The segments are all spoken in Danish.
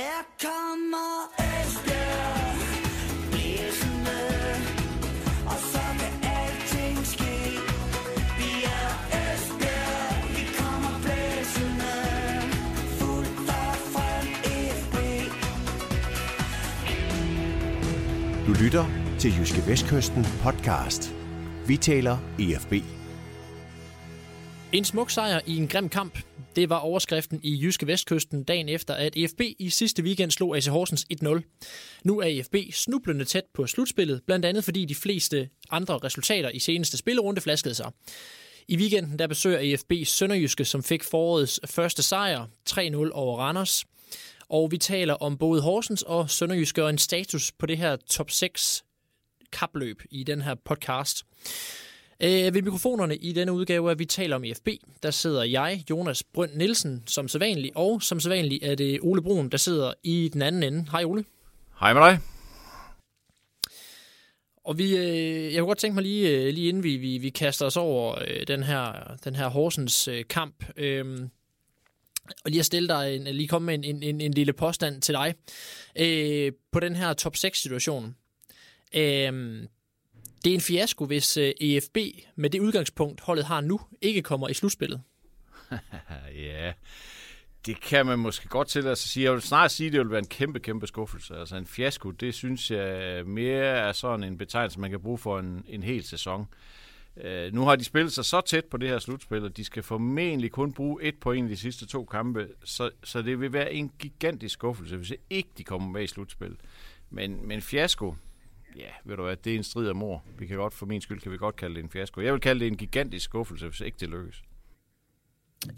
Her kommer Esbjerg blæsende, og så kan alting ske. Vi er Esbjerg, vi kommer blæsende, fuldt og frem FB. Du lytter til Jyske Vestkysten podcast. Vi taler EFB. En smuk sejr i en grim kamp. Det var overskriften i Jyske Vestkysten dagen efter, at EFB i sidste weekend slog AC Horsens 1-0. Nu er EFB snublende tæt på slutspillet, blandt andet fordi de fleste andre resultater i seneste spillerunde flaskede sig. I weekenden der besøger EFB Sønderjyske, som fik forårets første sejr, 3-0 over Randers. Og vi taler om både Horsens og Sønderjyske og en status på det her top 6 kapløb i den her podcast. Øh, ved mikrofonerne i denne udgave, at vi taler om EFB, der sidder jeg, Jonas Brønd Nielsen, som sædvanlig, og som sædvanlig er det Ole Brun, der sidder i den anden ende. Hej Ole. Hej med dig. Og vi, øh, jeg kunne godt tænke mig lige, øh, lige inden vi, vi, vi kaster os over øh, den her, den her Horsens øh, kamp, øh, og lige at stille dig en, lige komme med en, en, en, en lille påstand til dig øh, på den her top 6 situation. Øh, det er en fiasko, hvis øh, EFB med det udgangspunkt, holdet har nu, ikke kommer i slutspillet. ja, det kan man måske godt til at sige. Jeg vil snart sige, at det vil være en kæmpe, kæmpe skuffelse. Altså en fiasko, det synes jeg mere er sådan en betegnelse, man kan bruge for en, en hel sæson. Uh, nu har de spillet sig så tæt på det her slutspil, at de skal formentlig kun bruge et point i de sidste to kampe, så, så det vil være en gigantisk skuffelse, hvis ikke de kommer med i slutspil. Men, men fiasko, ja, ved du hvad, det er en strid af mor. Vi kan godt, for min skyld, kan vi godt kalde det en fiasko. Jeg vil kalde det en gigantisk skuffelse, hvis ikke det lykkes.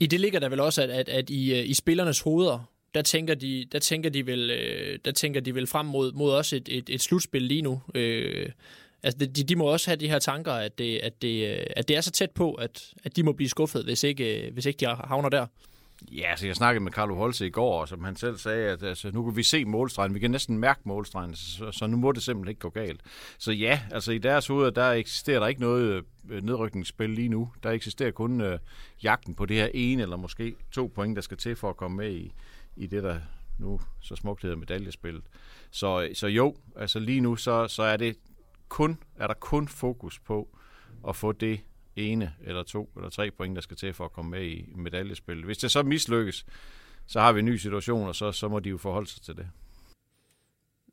I det ligger der vel også, at, at, at i, øh, i spillernes hoveder, der tænker de, der tænker de vel, øh, der tænker de vel frem mod, mod også et, et, et slutspil lige nu. Øh, altså de, de må også have de her tanker, at det, at det, øh, at det er så tæt på, at, at de må blive skuffet, hvis ikke, hvis ikke de havner der. Ja, altså jeg snakkede med Carlo Holse i går, og som han selv sagde, at altså, nu kan vi se målstregen. Vi kan næsten mærke målstregen, så, så nu må det simpelthen ikke gå galt. Så ja, altså i deres hoveder, der eksisterer der ikke noget øh, nedrykningsspil lige nu. Der eksisterer kun øh, jagten på det her ene eller måske to point, der skal til for at komme med i, i det, der nu så smukt hedder medaljespillet. Så, så jo, altså lige nu, så, så er det kun, er der kun fokus på at få det ene eller to eller tre point, der skal til for at komme med i medaljespillet. Hvis det så mislykkes, så har vi en ny situation, og så, så må de jo forholde sig til det.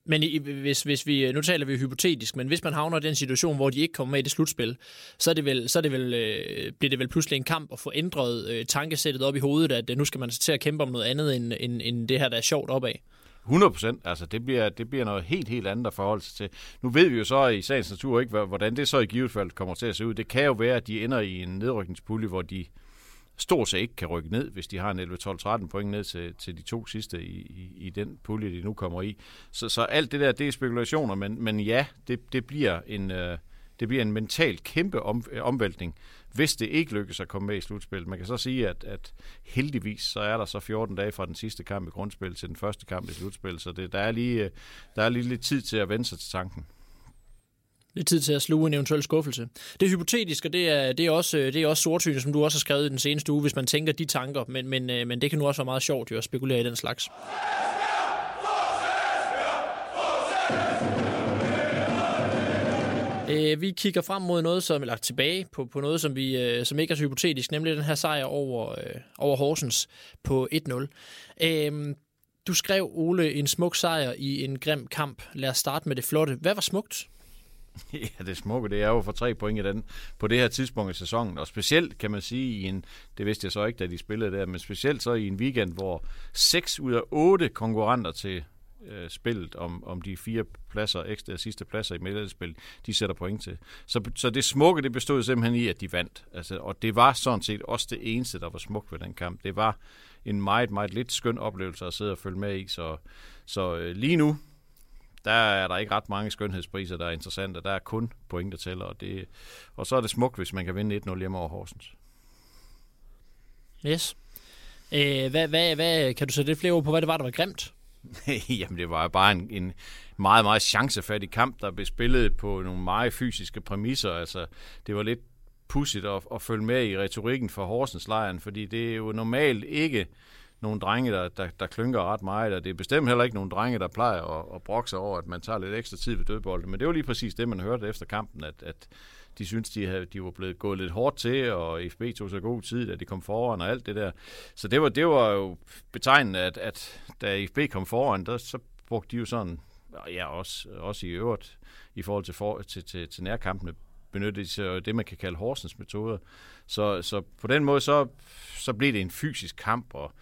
Men i, hvis, hvis vi, nu taler vi hypotetisk, men hvis man havner i den situation, hvor de ikke kommer med i det slutspil, så, er det vel, så er det vel, øh, bliver det vel pludselig en kamp at få ændret øh, tankesættet op i hovedet, at øh, nu skal man til at kæmpe om noget andet, end, end, end det her, der er sjovt opad. 100 procent. Altså, det bliver, det bliver noget helt, helt andet at forholde sig til. Nu ved vi jo så i sagens natur ikke, hvordan det så i givet fald kommer til at se ud. Det kan jo være, at de ender i en nedrykningspulje, hvor de stort set ikke kan rykke ned, hvis de har en 11-12-13 point ned til, til de to sidste i, i, i den pulje, de nu kommer i. Så, så alt det der, det er spekulationer, men, men ja, det, det, bliver en, øh, det bliver en mental kæmpe om, øh, omvæltning, hvis det ikke lykkes at komme med i slutspillet. Man kan så sige, at, at heldigvis så er der så 14 dage fra den sidste kamp i grundspil til den første kamp i slutspillet, så det, der, er lige, øh, der er lige lidt tid til at vende sig til tanken. Lidt tid til at sluge en eventuel skuffelse. Det er hypotetisk, og det er, det er også, det er også sortsynet, som du også har skrevet i den seneste uge, hvis man tænker de tanker, men, men, øh, men det kan nu også være meget sjovt jo, at spekulere i den slags. Øh, vi kigger frem mod noget, som eller tilbage på, på noget, som, vi, øh, som ikke er så hypotetisk, nemlig den her sejr over, øh, over Horsens på 1-0. Øhm, du skrev, Ole, en smuk sejr i en grim kamp. Lad os starte med det flotte. Hvad var smukt? Ja, det smukke, det er jo for tre point i den, på det her tidspunkt i sæsonen. Og specielt, kan man sige, i en, det vidste jeg så ikke, da de spillede der, men specielt så i en weekend, hvor seks ud af otte konkurrenter til øh, spillet om, om de fire pladser, ekstra sidste pladser i medaljespil, de sætter point til. Så, så det smukke, det bestod simpelthen i, at de vandt. Altså, og det var sådan set også det eneste, der var smukt ved den kamp. Det var en meget, meget lidt skøn oplevelse at sidde og følge med i. Så, så øh, lige nu, der er der ikke ret mange skønhedspriser, der er interessante. Der er kun point, der tæller. Og, det, og så er det smukt, hvis man kan vinde 1-0 hjemme over Horsens. Yes. Øh, hvad, hvad, hvad, kan du sætte lidt flere ord på, hvad det var, der var grimt? Jamen, det var bare en, en meget, meget chancefattig kamp, der blev spillet på nogle meget fysiske præmisser. Altså, det var lidt pudsigt at, at følge med i retorikken for Horsens lejren, fordi det er jo normalt ikke nogle drenge, der, der, der klynker ret meget, og det er bestemt heller ikke nogle drenge, der plejer at, at brokse over, at man tager lidt ekstra tid ved dødbolden. Men det var lige præcis det, man hørte efter kampen, at, at de synes, de, havde, de var blevet gået lidt hårdt til, og FB tog så god tid, da de kom foran og alt det der. Så det var, det var jo betegnende, at, at da FB kom foran, der, så brugte de jo sådan, ja, også, også i øvrigt, i forhold til, for, til, til, til nærkampene, benyttede de sig det, man kan kalde Horsens metoder. Så, så på den måde, så, så blev det en fysisk kamp, og,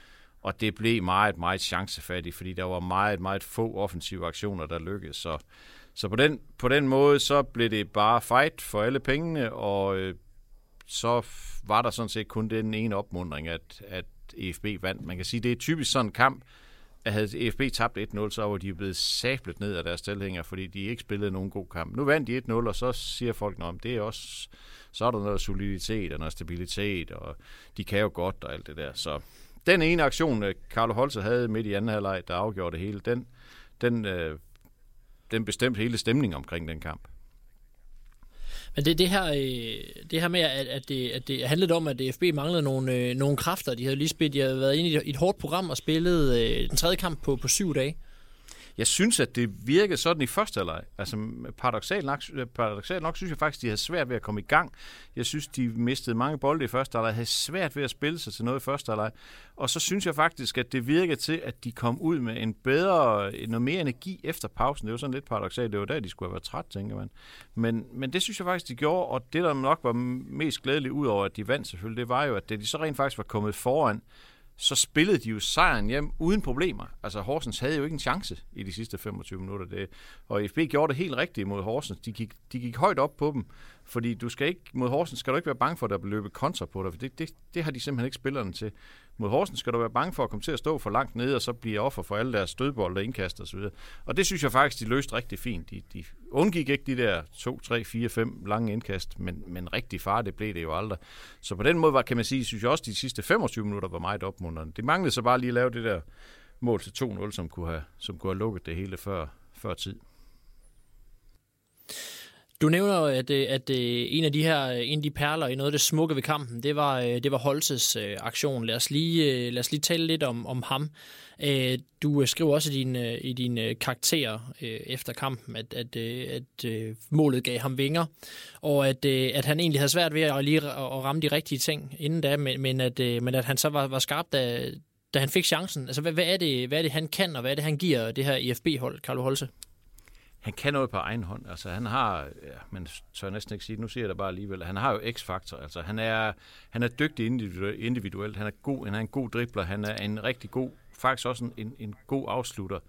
og det blev meget, meget chancefattigt, fordi der var meget, meget få offensive aktioner, der lykkedes. Så, så på, den, på den måde, så blev det bare fight for alle pengene, og øh, så var der sådan set kun den ene opmundring, at, at EFB vandt. Man kan sige, det er typisk sådan en kamp, at havde EFB tabt 1-0, så var de blevet sablet ned af deres tilhængere, fordi de ikke spillede nogen god kamp. Nu vandt de 1-0, og så siger folk, om det er også, så er der noget soliditet og noget stabilitet, og de kan jo godt og alt det der. Så den ene aktion, øh, Carlo Holse havde midt i anden halvleg, der afgjorde det hele, den, den, øh, den bestemte hele stemningen omkring den kamp. Men det, det, her, øh, det her med, at, at, det, at det handlede om, at DFB manglede nogle, øh, nogle kræfter. De havde lige spillet, de havde været inde i et, hårdt program og spillet øh, den tredje kamp på, på syv dage. Jeg synes, at det virkede sådan i første halvleg. Altså paradoxalt nok, paradoxalt nok synes jeg faktisk, de havde svært ved at komme i gang. Jeg synes, de mistede mange bolde i første halvleg, havde svært ved at spille sig til noget i første halvleg. Og så synes jeg faktisk, at det virkede til, at de kom ud med en bedre, noget mere energi efter pausen. Det var sådan lidt paradoxalt. Det var der, de skulle have været træt, tænker man. Men, men det synes jeg faktisk, de gjorde, og det, der nok var mest glædeligt ud over, at de vandt selvfølgelig, det var jo, at det, de så rent faktisk var kommet foran, så spillede de jo sejren hjem uden problemer. Altså Horsens havde jo ikke en chance i de sidste 25 minutter. Det, og FB gjorde det helt rigtigt mod Horsens. De gik, de gik højt op på dem, fordi du skal ikke, mod Horsens skal du ikke være bange for, at der bliver løbet kontra på dig, for det, det, det har de simpelthen ikke spillerne til. Mod Horsens skal du være bange for at komme til at stå for langt nede, og så blive offer for alle deres stødbolde, indkast og så videre. Og det synes jeg faktisk, de løste rigtig fint. De, de undgik ikke de der 2, 3, 4, 5 lange indkast, men, men rigtig far, det blev det jo aldrig. Så på den måde var, kan man sige, synes jeg også, de sidste 25 minutter var meget opmuntrende. Det manglede så bare lige at lave det der mål til 2-0, som kunne have, som kunne have lukket det hele før, før tid. Du nævner at, øh, at, øh, en af de her øh, en af de perler i noget af det smukke ved kampen, det var, det var Holses aktion. Lad os lige, lad os lige tale lidt om, om ham. Du skriver også i din, i din karakter efter kampen, at, at, at målet gav ham vinger, og at, at han egentlig havde svært ved at, lige at ramme de rigtige ting inden da, men, men, at, men at han så var, var skarp, da, da han fik chancen. Altså, hvad, hvad, er det, hvad er det, han kan, og hvad er det, han giver det her IFB-hold, Carlo Holse? Han kan noget på egen hånd. Altså han har, ja, man tør næsten ikke sige, nu siger jeg det bare alligevel, han har jo x-faktor. Altså han er, han er dygtig individuelt, han er, god, han er en god dribler, han er en rigtig god, faktisk også en, en god afslutter.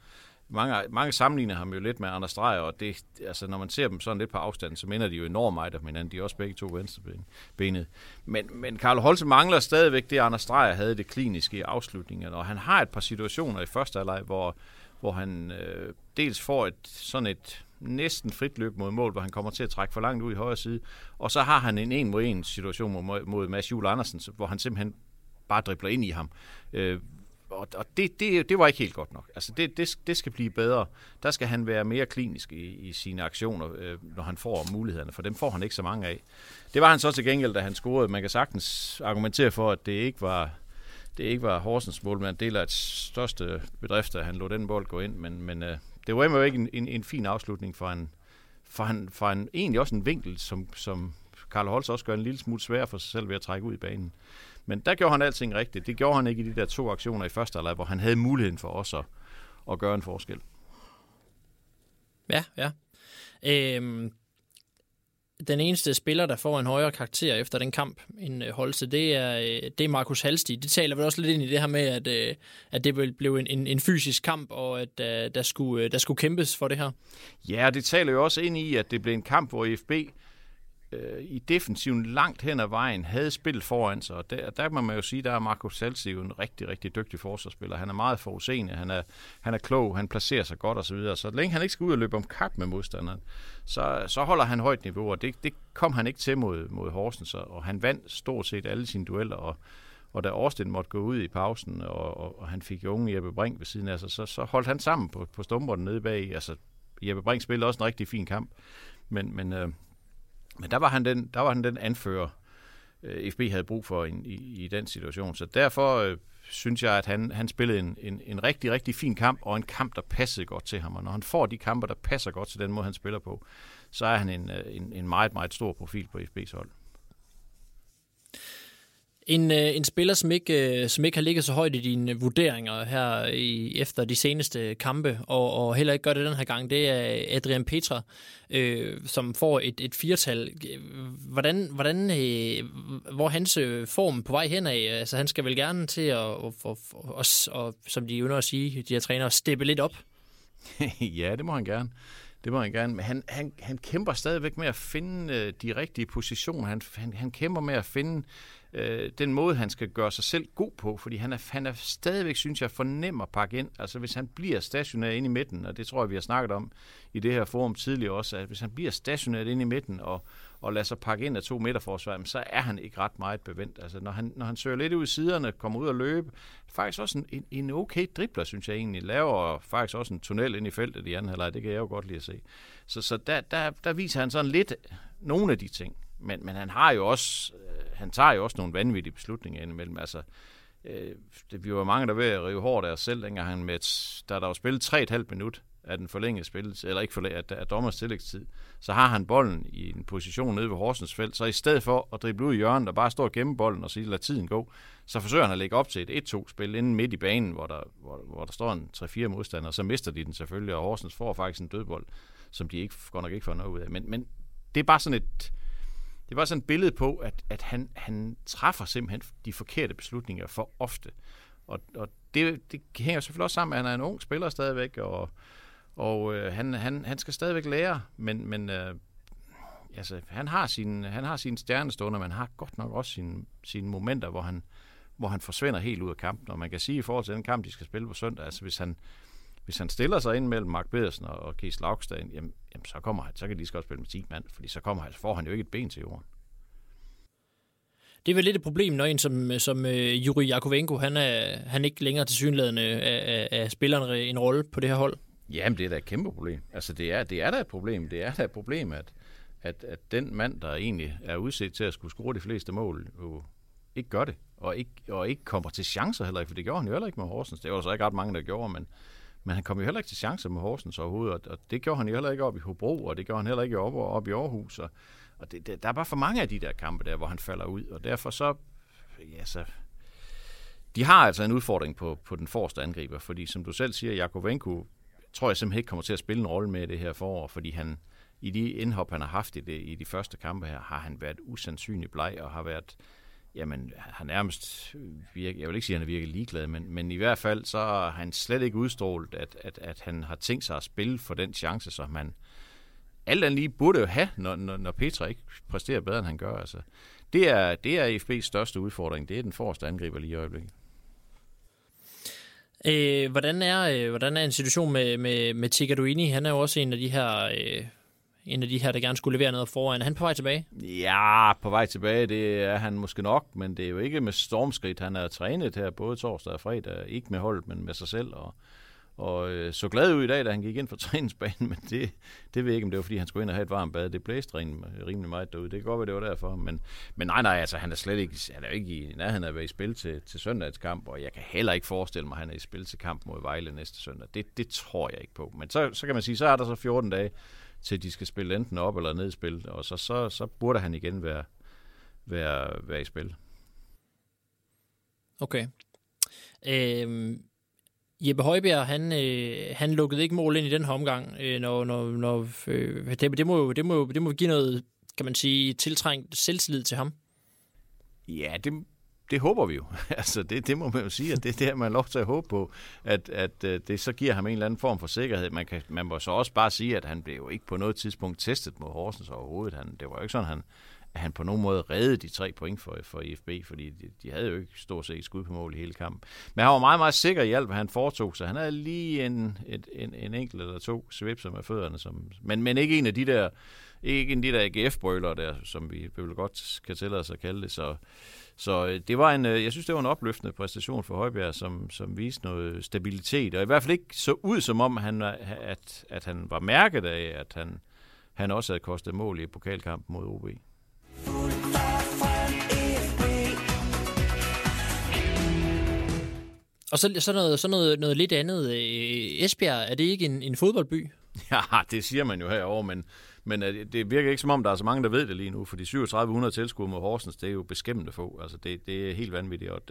Mange, mange sammenligner ham jo lidt med Anders Dreyer, og det, altså, når man ser dem sådan lidt på afstand, så minder de jo enormt meget om hinanden. De er også begge to venstrebenet. Men, men Karl Holse mangler stadigvæk det, Anders Dreyer havde det kliniske i afslutningen, og han har et par situationer i første halvleg, hvor, hvor han øh, dels får et sådan et næsten frit løb mod mål, hvor han kommer til at trække for langt ud i højre side, og så har han en en mod en situation mod, mod Mads Jule Andersen, hvor han simpelthen bare dribler ind i ham. Øh, og, og det, det, det var ikke helt godt nok. Altså det, det, det skal blive bedre. Der skal han være mere klinisk i, i sine aktioner, øh, når han får mulighederne, for dem får han ikke så mange af. Det var han så til gengæld, da han scorede. Man kan sagtens argumentere for, at det ikke var det ikke var Horsens målmand, del af et største bedrift, at han lå den bold gå ind, men, men øh, det var jo ikke en, en, en fin afslutning for en, for en, for en, egentlig også en vinkel, som, som Karl Holst også gør en lille smule svær for sig selv ved at trække ud i banen. Men der gjorde han alting rigtigt. Det gjorde han ikke i de der to aktioner i første halvleg, hvor han havde muligheden for også at, at gøre en forskel. Ja, ja. Øhm, den eneste spiller, der får en højere karakter efter den kamp end øh, Holse, det er, øh, det er Markus Halsti. Det taler vel også lidt ind i det her med, at, øh, at det blev en, en, en fysisk kamp, og at der skulle, der skulle kæmpes for det her. Ja, det taler jo også ind i, at det blev en kamp, hvor IFB øh, i defensiven langt hen ad vejen havde spillet foran sig. Og der, der må man jo sige, der er Marco Salsi jo en rigtig, rigtig dygtig forsvarsspiller. Han er meget forudseende, han er, han er klog, han placerer sig godt osv. Så, så længe han ikke skal ud og løbe om kap med modstanderen, så, så holder han højt niveau, og det, det kom han ikke til mod, mod Horsens, og han vandt stort set alle sine dueller, og og da Årsten måtte gå ud i pausen, og, og, og han fik unge Jeppe Brink ved siden af sig, så, så holdt han sammen på, på stumperne nede bag. Altså, Jeppe Brink spillede også en rigtig fin kamp, men, men øh, men der var han den, der var han den anfører, øh, FB havde brug for i, i, i den situation. Så derfor, øh, synes jeg, at han, han spillede en, en, en rigtig, rigtig fin kamp, og en kamp, der passede godt til ham. Og når han får de kampe, der passer godt til den måde, han spiller på, så er han en, øh, en, en meget, meget stor profil på FB's hold. En, øh, en spiller, som ikke, øh, som ikke har ligget så højt i dine vurderinger her i, efter de seneste kampe, og, og heller ikke gør det den her gang, det er Adrian Petra, øh, som får et, et firtal. Hvordan, hvordan, øh, hvor hans øh, form på vej henad? Altså, han skal vel gerne til at, og, og, og, og, som de jo at sige, de her trænere, steppe lidt op? ja, det må han gerne. Det må han gerne. Men han, han, han kæmper stadigvæk med at finde øh, de rigtige positioner. Han, han, han kæmper med at finde øh, den måde, han skal gøre sig selv god på, fordi han er, han er stadigvæk, synes jeg, fornem at pakke ind. Altså hvis han bliver stationeret ind i midten, og det tror jeg, vi har snakket om i det her forum tidligere også, at hvis han bliver stationeret ind i midten og, og lader sig pakke ind af to midterforsvar, så er han ikke ret meget bevendt. Altså når han, når han søger lidt ud i siderne, kommer ud og løbe, faktisk også en, en okay dribler, synes jeg egentlig, laver faktisk også en tunnel ind i feltet i anden halvleg, det kan jeg jo godt lide at se. Så, så der, der, der viser han sådan lidt nogle af de ting. Men, men han har jo også, øh, han tager jo også nogle vanvittige beslutninger indimellem. Altså, øh, det, vi var mange, der ved at rive hårdt af os selv, dengang han med, da der var spillet 3,5 minut af den forlængede spil, eller ikke forlænget, af, af dommers tillægstid, så har han bolden i en position nede ved Horsens felt, så i stedet for at drible ud i hjørnet og bare stå og gemme bolden og sige, lad tiden gå, så forsøger han at lægge op til et 1-2-spil inden midt i banen, hvor der, hvor, hvor der står en 3-4 modstander, så mister de den selvfølgelig, og Horsens får faktisk en dødbold, som de ikke, godt nok ikke får noget ud af. Men, men det er bare sådan et, det var sådan et billede på, at, at han, han træffer simpelthen de forkerte beslutninger for ofte. Og, og det, det hænger selvfølgelig også sammen med, at han er en ung spiller stadigvæk, og, og øh, han, han, han skal stadigvæk lære, men, men øh, altså, han har sine han har sine stjernestunder, men har godt nok også sine, sine momenter, hvor han, hvor han forsvinder helt ud af kampen. Og man kan sige i forhold til den kamp, de skal spille på søndag, altså hvis han, hvis han stiller sig ind mellem Mark Pedersen og Kees Laugstad, jamen, jamen, så, kommer han, så kan de godt spille med 10 mand, fordi så kommer han, så får han jo ikke et ben til jorden. Det er vel lidt et problem, når en som, som uh, Juri Jakovenko, han er, han ikke længere til synlædende af, af, af spilleren en rolle på det her hold. Jamen, det er da et kæmpe problem. Altså, det er, det er da et problem. Det er da et problem, at, at, at den mand, der egentlig er udset til at skulle score de fleste mål, jo ikke gør det. Og ikke, og ikke kommer til chancer heller ikke, for det gjorde han jo heller ikke med Horsens. Det var så ikke ret mange, der gjorde, men, men han kom jo heller ikke til chancer med Horsens overhovedet, og, og det gjorde han jo heller ikke op i Hobro, og det gjorde han heller ikke op, op i Aarhus. Og, og det, det, der er bare for mange af de der kampe der, hvor han falder ud, og derfor så, ja, så de har altså en udfordring på, på den forreste angriber, fordi som du selv siger, Jakovenko tror jeg simpelthen ikke kommer til at spille en rolle med det her forår, fordi han i de indhop, han har haft i, det, i de første kampe her, har han været usandsynlig bleg og har været jamen, han nærmest virker, jeg vil ikke sige, at han er virkelig ligeglad, men, men i hvert fald så har han slet ikke udstrålet, at, at, at han har tænkt sig at spille for den chance, som han alt andet lige burde jo have, når, når, når Petra ikke præsterer bedre, end han gør. Altså, det, er, det er FB's største udfordring. Det er den forreste angriber lige i øjeblikket. Øh, hvordan, er, øh, hvordan er en situation med, med, med Tigaduini? Han er jo også en af de her... Øh en af de her, der gerne skulle levere noget foran. Er han på vej tilbage? Ja, på vej tilbage, det er han måske nok, men det er jo ikke med stormskridt. Han er trænet her både torsdag og fredag, ikke med holdet, men med sig selv, og, og øh, så glad ud i dag, da han gik ind for træningsbanen, men det, det ved jeg ikke, om det var, fordi han skulle ind og have et varmt bad. Det blæste rimelig meget derude. Det kan godt være, det var derfor. Men, men nej, nej, altså han er slet ikke, han er ikke i nærheden af at være i spil til, til søndagskamp, og jeg kan heller ikke forestille mig, at han er i spil til kamp mod Vejle næste søndag. Det, det tror jeg ikke på. Men så, så kan man sige, så er der så 14 dage, til de skal spille enten op eller ned i spil, og så, så, så burde han igen være, være, være i spil. Okay. Øhm, Jeppe Højbjerg, han, øh, han lukkede ikke mål ind i den her omgang. Øh, når, når, når, øh, det, det, må, det, må, det må give noget, kan man sige, tiltrængt selvtillid til ham. Ja, det, det håber vi jo. altså, det, det må man jo sige, at det er det, man har lov til at håbe på, at, at øh, det så giver ham en eller anden form for sikkerhed. Man, kan, man må så også bare sige, at han blev jo ikke på noget tidspunkt testet mod Horsens overhovedet. Han, det var jo ikke sådan, han, han på nogen måde reddede de tre point for, for IFB, fordi de, de havde jo ikke stort set skud på mål i hele kampen. Men han var meget, meget sikker i alt, hvad han foretog sig. Han havde lige en, et, en, en enkelt eller to svipser med fødderne, som, men, men ikke en af de der ikke en af de der AGF-brøler der, som vi vel godt kan tillade os at kalde det. Så, så øh, det var en, øh, jeg synes, det var en opløftende præstation for Højbjerg, som, som viste noget stabilitet, og i hvert fald ikke så ud som om, han, at, at han var mærket af, at han, han også havde kostet mål i pokalkampen mod OB. Og så, så noget, så noget, noget lidt andet. Øh, Esbjerg, er det ikke en, en fodboldby? Ja, det siger man jo herover, men, men øh, det virker ikke som om, der er så mange, der ved det lige nu, for de 3700 tilskuere mod Horsens, det er jo beskæmmende få. Altså, det, det er helt vanvittigt. Og,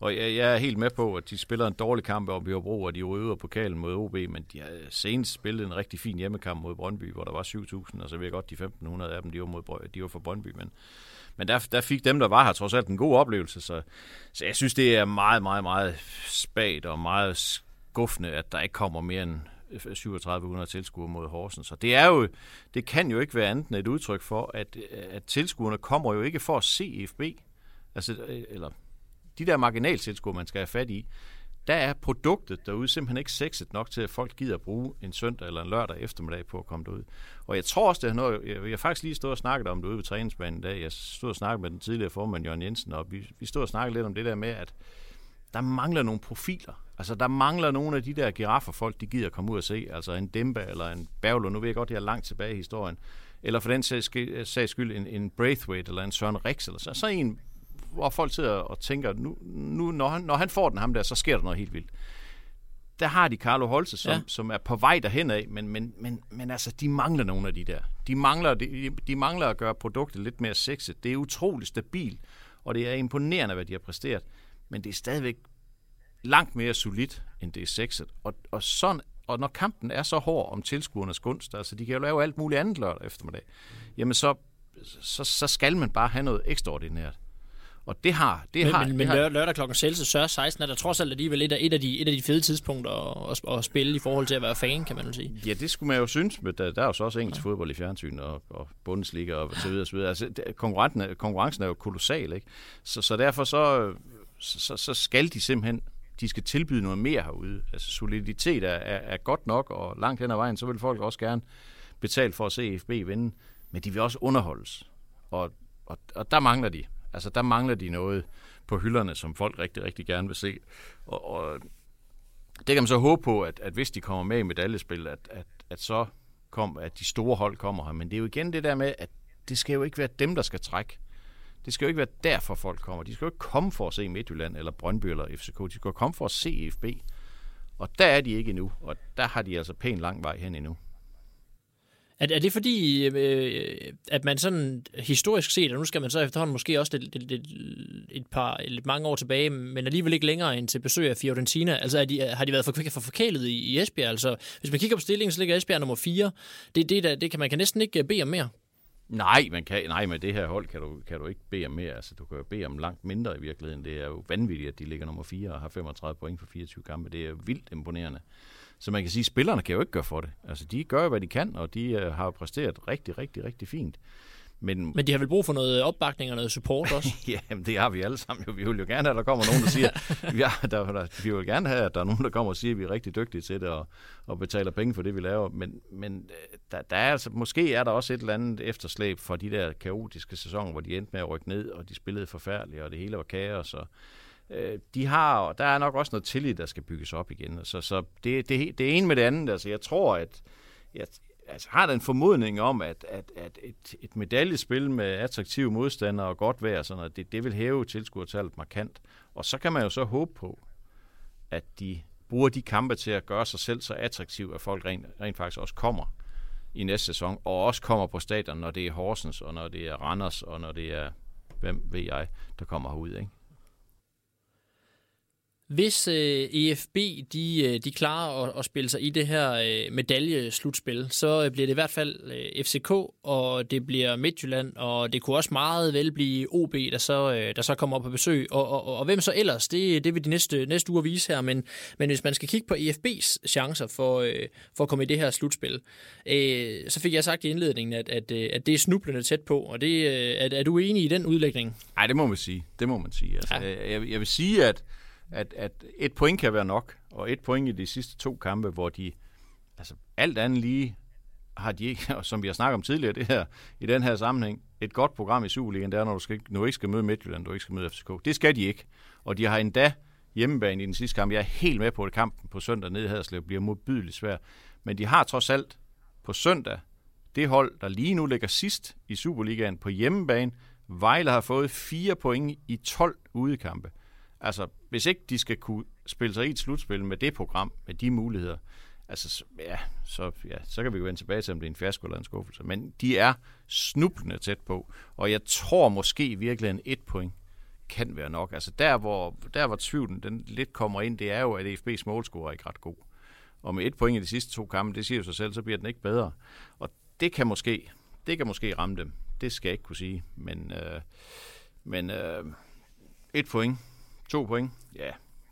og jeg, jeg er helt med på, at de spiller en dårlig kamp op i Hobro, og de røver pokalen mod OB, men de har senest spillet en rigtig fin hjemmekamp mod Brøndby, hvor der var 7000, og så ved jeg godt, de 1500 af dem, de var, mod, de var for Brøndby, men, men der, der fik dem, der var her, trods alt en god oplevelse. Så, så jeg synes, det er meget, meget, meget spagt og meget skuffende, at der ikke kommer mere end øh, 3700 tilskuere mod Horsens. Så det er jo, det kan jo ikke være andet end et udtryk for, at, at tilskuerne kommer jo ikke for at se FB. Altså, øh, eller de der marginaltilskuere, man skal have fat i, der er produktet derude simpelthen ikke sexet nok til, at folk gider bruge en søndag eller en lørdag eftermiddag på at komme derud. Og jeg tror også, det er noget, jeg, jeg har faktisk lige stået og snakket om det ude ved træningsbanen i dag. Jeg stod og snakkede med den tidligere formand, Jørgen Jensen, og vi, vi stod og snakkede lidt om det der med, at der mangler nogle profiler. Altså, der mangler nogle af de der giraffer folk, de gider komme ud og se. Altså en Demba eller en Berglo. Nu ved jeg godt, jeg er langt tilbage i historien. Eller for den sags skyld en, en Braithwaite eller en Søren Rix. Eller så, så en, hvor folk sidder og tænker, nu, nu når, han, når han får den ham der, så sker der noget helt vildt. Der har de Carlo Holse, som, ja. som er på vej derhen af, men, men, men, men altså, de mangler nogle af de der. De mangler, de, de mangler at gøre produktet lidt mere sexet. Det er utroligt stabilt, og det er imponerende, hvad de har præsteret men det er stadigvæk langt mere solidt, end det er sexet. Og, og, sådan, og når kampen er så hård om tilskuernes gunst, altså de kan jo lave alt muligt andet lørdag eftermiddag, jamen så, så, så skal man bare have noget ekstraordinært. Og det har... Det men, har, men, det men har, lørdag klokken 16 er der trods alt alligevel et af, et af, de, et af de fede tidspunkter at, at, at spille i forhold til at være fan, kan man jo sige. Ja, det skulle man jo synes, men der, der er jo så også engelsk ja. fodbold i fjernsyn og, og Bundesliga og så videre. Så videre. Altså, konkurrencen, konkurrencen er jo kolossal, ikke? Så, så derfor så, så, så skal de simpelthen de skal tilbyde noget mere herude. Altså soliditet er, er, er godt nok, og langt hen ad vejen, så vil folk også gerne betale for at se FB vinde, men de vil også underholdes. Og, og, og der mangler de. Altså der mangler de noget på hylderne, som folk rigtig, rigtig gerne vil se. Og, og det kan man så håbe på, at, at hvis de kommer med i medaljespil, at, at, at så kom, at de store hold kommer her. Men det er jo igen det der med, at det skal jo ikke være dem, der skal trække. Det skal jo ikke være derfor, folk kommer. De skal jo ikke komme for at se Midtjylland eller Brøndby eller FCK. De skal jo komme for at se FB. Og der er de ikke endnu, og der har de altså pænt lang vej hen endnu. Er, er det fordi, øh, øh, at man sådan historisk set, og nu skal man så efterhånden måske også et, et, et, et par lidt mange år tilbage, men alligevel ikke længere end til besøg af Fiorentina, altså er de, har de været for, for forkælet i, i Esbjerg? Altså, hvis man kigger på stillingen, så ligger Esbjerg nummer 4. Det, det, der, det kan man kan næsten ikke øh, bede om mere. Nej, man kan, nej, med det her hold kan du, kan du ikke bede om mere. Altså, du kan jo bede om langt mindre i virkeligheden. Det er jo vanvittigt, at de ligger nummer 4 og har 35 point for 24 kampe. Det er vildt imponerende. Så man kan sige, at spillerne kan jo ikke gøre for det. Altså, de gør hvad de kan, og de uh, har præsteret rigtig, rigtig, rigtig fint. Men, Men de har vel brug for noget opbakning og noget support også? ja, det har vi alle sammen. Jo. Vi vil jo gerne have, at der kommer nogen, der siger, vi, har, der, der, vi vil gerne have, at der er nogen, der kommer og siger, at vi er rigtig dygtige til det og, og betaler penge for det, vi laver. Men, men øh, der, der er altså, måske er der også et eller andet efterslæb for de der kaotiske sæsoner, hvor de endte med at rykke ned, og de spillede forfærdeligt, og det hele var kaos. Og, øh, de har, der er nok også noget tillid, der skal bygges op igen. Så, så det, det, det ene med det andet. Altså, jeg tror, at jeg, altså, har den formodning om, at, at, at et, et medaljespil med attraktive modstandere og godt vejr, sådan noget, det, det vil hæve tilskuertallet markant. Og så kan man jo så håbe på, at de bruger de kampe til at gøre sig selv så attraktiv, at folk rent, rent faktisk også kommer i næste sæson, og også kommer på stadion, når det er Horsens, og når det er Randers, og når det er, hvem ved jeg, der kommer herud. Ikke? Hvis øh, EFB de, øh, de klarer at, at spille sig i det her øh, medaljeslutspil, så øh, bliver det i hvert fald øh, FCK, og det bliver Midtjylland, og det kunne også meget vel blive OB, der så, øh, der så kommer op på besøg. Og, og, og, og hvem så ellers? Det, det vil de næste, næste uger vise her, men, men hvis man skal kigge på EFB's chancer for, øh, for at komme i det her slutspil, øh, så fik jeg sagt i indledningen, at, at, øh, at det er snublende tæt på, og det, øh, er, er du enig i den udlægning? Nej, det må man sige. Det må man sige. Altså, ja. jeg, jeg vil sige, at at, at et point kan være nok, og et point i de sidste to kampe, hvor de, altså alt andet lige, har de ikke, som vi har snakket om tidligere, det her, i den her sammenhæng, et godt program i Superligaen, det er, når du, skal, når du ikke skal møde Midtjylland, du ikke skal møde FCK. Det skal de ikke. Og de har endda hjemmebane i den sidste kamp. Jeg er helt med på, at kampen på søndag nede i Haderslev bliver modbydeligt svær. Men de har trods alt på søndag det hold, der lige nu ligger sidst i Superligaen på hjemmebane. Vejle har fået fire point i 12 udekampe. Altså, hvis ikke de skal kunne spille sig i et slutspil med det program, med de muligheder, altså, ja, så, ja, så kan vi jo vende tilbage til, om det er en fiasko eller en skuffelse. Men de er snublende tæt på, og jeg tror måske virkelig, en et point kan være nok. Altså der, hvor, der, hvor tvivlen den lidt kommer ind, det er jo, at EFB's målscore er ikke ret god. Og med et point i de sidste to kampe, det siger jo sig selv, så bliver den ikke bedre. Og det kan måske, det kan måske ramme dem. Det skal jeg ikke kunne sige. Men, øh, men øh, et point, to point, ja,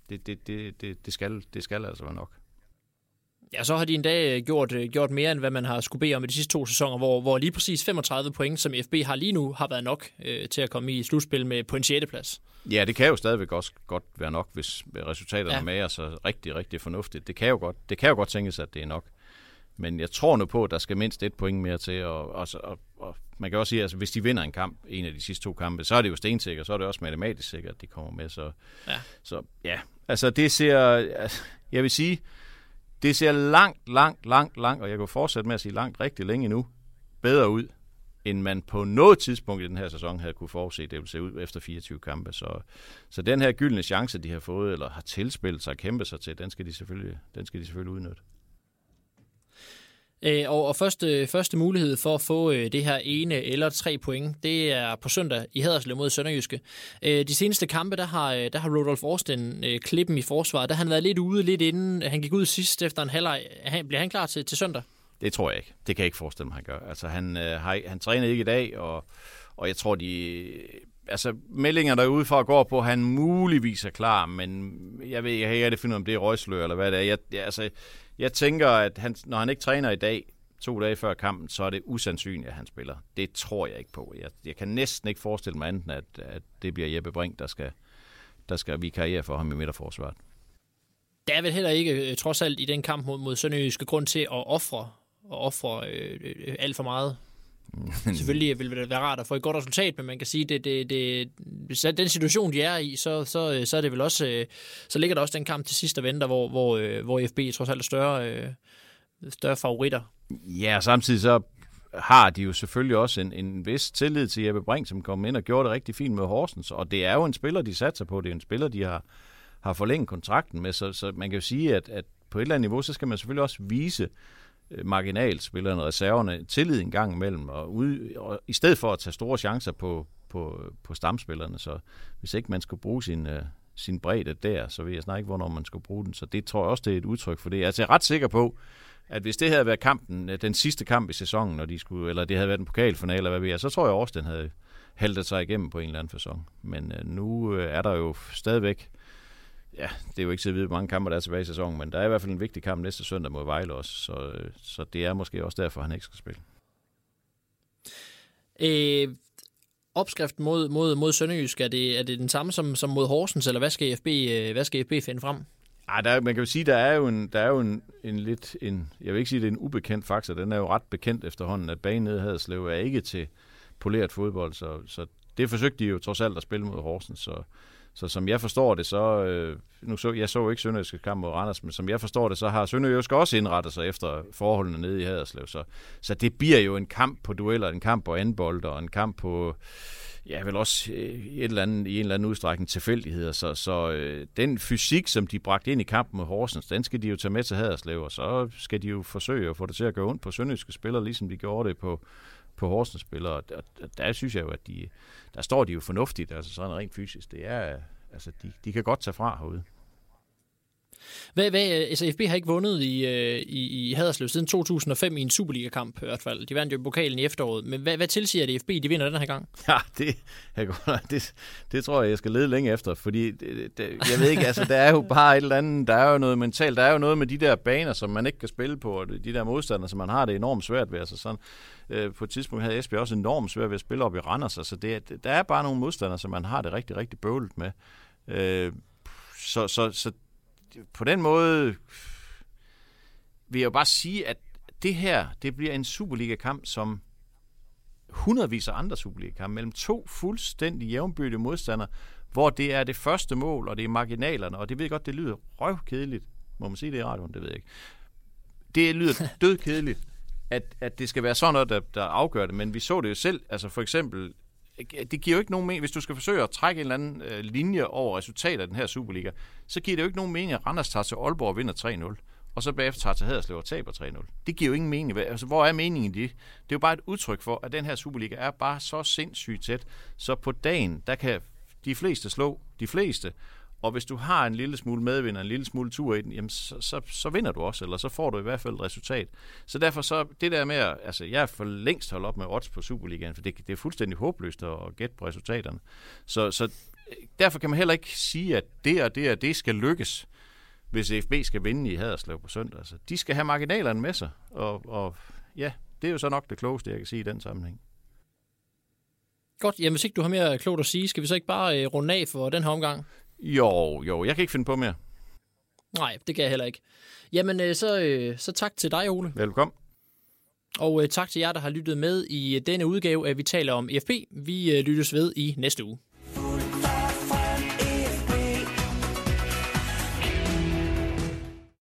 det, det, det, det, det, skal, det skal altså være nok. Ja, så har de en dag gjort, øh, gjort mere, end hvad man har skulle bede om i de sidste to sæsoner, hvor, hvor lige præcis 35 point, som FB har lige nu, har været nok øh, til at komme i slutspil med på en 6. plads. Ja, det kan jo stadigvæk også godt være nok, hvis resultaterne ja. med er så rigtig, rigtig fornuftigt. Det kan jo godt, det kan jo godt tænkes, at det er nok. Men jeg tror nu på, at der skal mindst et point mere til. Og, og, og, og man kan også sige, at altså, hvis de vinder en kamp, en af de sidste to kampe, så er det jo stensikkert, så er det også matematisk sikkert, at de kommer med. Så Ja. så, ja. altså det ser, altså, jeg vil sige, det ser langt, langt, langt, langt, og jeg kan fortsætte med at sige langt rigtig længe nu, bedre ud, end man på noget tidspunkt i den her sæson havde kunne forudse, det ville se ud efter 24 kampe. Så, så den her gyldne chance, de har fået, eller har tilspillet sig og kæmpet sig til, den skal de selvfølgelig, den skal de selvfølgelig udnytte. Øh, og, og første, første mulighed for at få øh, det her ene eller tre point, det er på søndag i Haderslev mod Sønderjyske. Øh, de seneste kampe, der har, øh, der har Rodolf Austin øh, klippen i forsvaret. Der har han været lidt ude, lidt inden han gik ud sidst efter en halvleg. Han, bliver han klar til, til søndag? Det tror jeg ikke. Det kan jeg ikke forestille mig, han gør. Altså, han, øh, har, han træner ikke i dag, og, og jeg tror, de... Altså, meldinger derude for at gå på, at han muligvis er klar, men jeg ved jeg kan ikke rigtig finde ud af, om det er røgslør, eller hvad det er. Jeg, jeg, altså, jeg tænker, at han, når han ikke træner i dag, to dage før kampen, så er det usandsynligt, at han spiller. Det tror jeg ikke på. Jeg, jeg kan næsten ikke forestille mig enten, at, at det bliver Jeppe Brink, der skal, der skal vikariere for ham i midterforsvaret. Der er vel heller ikke, øh, trods alt i den kamp mod, mod Sønderjyske, grund til at ofre og ofre øh, øh, alt for meget. Selvfølgelig vil det være rart at få et godt resultat, men man kan sige, det, det, det, den situation, de er i, så, så, så er det vel også, øh, så ligger der også den kamp til sidst og venter, hvor, hvor, øh, hvor FB trods alt er større, øh, større favoritter. Ja, og samtidig så har de jo selvfølgelig også en, en vis tillid til Jeppe Brink, som kom ind og gjorde det rigtig fint med Horsens. Og det er jo en spiller, de satser på. Det er en spiller, de har, har forlænget kontrakten med. Så, så man kan jo sige, at, at på et eller andet niveau, så skal man selvfølgelig også vise øh, Øh, marginalspillerne, reserverne, tillid en gang imellem. Og, ude, og i stedet for at tage store chancer på, på, på stamspillerne. Så hvis ikke man skulle bruge sin, øh, sin bredde der, så ved jeg snart ikke, hvornår man skulle bruge den. Så det tror jeg også, det er et udtryk for det. Altså, jeg er ret sikker på, at hvis det havde været kampen, øh, den sidste kamp i sæsonen, når de skulle, eller det havde været en pokalfinale, eller hvad ved jeg, så tror jeg også, den havde haltet sig igennem på en eller anden fasong. Men øh, nu øh, er der jo stadigvæk, ja, det er jo ikke så at vide, hvor mange kampe der er tilbage i sæsonen, men der er i hvert fald en vigtig kamp næste søndag mod Vejle også, så, øh, så det er måske også derfor, han ikke skal spille. Øh, opskriften mod, mod, mod Sønderjysk, er det, er det den samme som, som mod Horsens, eller hvad skal FB, øh, hvad skal FB finde frem? Ej, der, er- man kan jo sige, der er jo en, der er jo en, en lidt, en, jeg vil ikke sige, det er en ubekendt faktor, den er jo ret bekendt efterhånden, at banen nede Haderslev er ikke til poleret fodbold, så, så det forsøgte de jo trods alt at spille mod Horsens, så, så som jeg forstår det, så, øh, nu så, jeg så ikke Sønderjyske kamp mod Randers, men som jeg forstår det, så har Sønderjysk også indrettet sig efter forholdene nede i Haderslev, så, så det bliver jo en kamp på dueller, en kamp på anbold og en kamp på, ja, vel også øh, et eller andet, i en eller anden udstrækning tilfældigheder. Så, så øh, den fysik, som de bragte ind i kampen mod Horsens, den skal de jo tage med til Haderslev, og så skal de jo forsøge at få det til at gå ondt på sønderjyske spillere, ligesom de gjorde det på, på Horsens spillere. Og der, der synes jeg jo, at de, der står de jo fornuftigt, altså sådan rent fysisk. Det er, altså, de, de kan godt tage fra herude. Hvad, hvad, øh, altså FB har ikke vundet i, øh, i, i Haderslev siden 2005 i en Superliga-kamp i hvert fald. De vandt jo pokalen i efteråret. Men hvad, hvad tilsiger det FB, de vinder den her gang? Ja, det, jeg, det, det tror jeg, jeg skal lede længe efter, fordi det, det, jeg ved ikke, altså der er jo bare et eller andet, der er jo noget mentalt, der er jo noget med de der baner, som man ikke kan spille på, og de der modstandere, som man har det enormt svært ved. Altså sådan, øh, på et tidspunkt havde Esbjerg også enormt svært ved at spille op i Randers, altså det, der er bare nogle modstandere, som man har det rigtig, rigtig bøvlet med. Øh, så, så, så på den måde vil jeg jo bare sige, at det her, det bliver en Superliga-kamp, som hundredvis af andre Superliga-kampe mellem to fuldstændig jævnbyrdige modstandere, hvor det er det første mål, og det er marginalerne, og det ved jeg godt, det lyder røvkedeligt. Må man sige det i radioen? Det ved jeg ikke. Det lyder dødkedeligt, at, at det skal være sådan noget, der, der afgør det, men vi så det jo selv, altså for eksempel det giver jo ikke nogen mening, hvis du skal forsøge at trække en eller anden øh, linje over resultatet af den her Superliga, så giver det jo ikke nogen mening, at Randers tager til Aalborg og vinder 3-0 og så bagefter tager til Haderslev og taber 3-0. Det giver jo ingen mening. Altså, hvor er meningen i det? Det er jo bare et udtryk for, at den her Superliga er bare så sindssygt tæt, så på dagen, der kan de fleste slå de fleste, og hvis du har en lille smule medvinder, en lille smule tur i den, jamen så, så, så vinder du også, eller så får du i hvert fald et resultat. Så derfor så, det der med, at, altså jeg er for længst holdt op med odds på Superligaen, for det, det er fuldstændig håbløst at gætte på resultaterne. Så, så øh, derfor kan man heller ikke sige, at det og det og det skal lykkes, hvis FB skal vinde i Haderslev på søndag. Altså, de skal have marginalerne med sig, og, og ja, det er jo så nok det klogeste, jeg kan sige i den sammenhæng. Godt, jamen hvis ikke du har mere klogt at sige, skal vi så ikke bare øh, runde af for den her omgang? Jo, jo, jeg kan ikke finde på mere. Nej, det kan jeg heller ikke. Jamen, øh, så, øh, så tak til dig, Ole. Velkommen. Og øh, tak til jer, der har lyttet med i denne udgave af Vi taler om FB. Vi øh, lyttes ved i næste uge.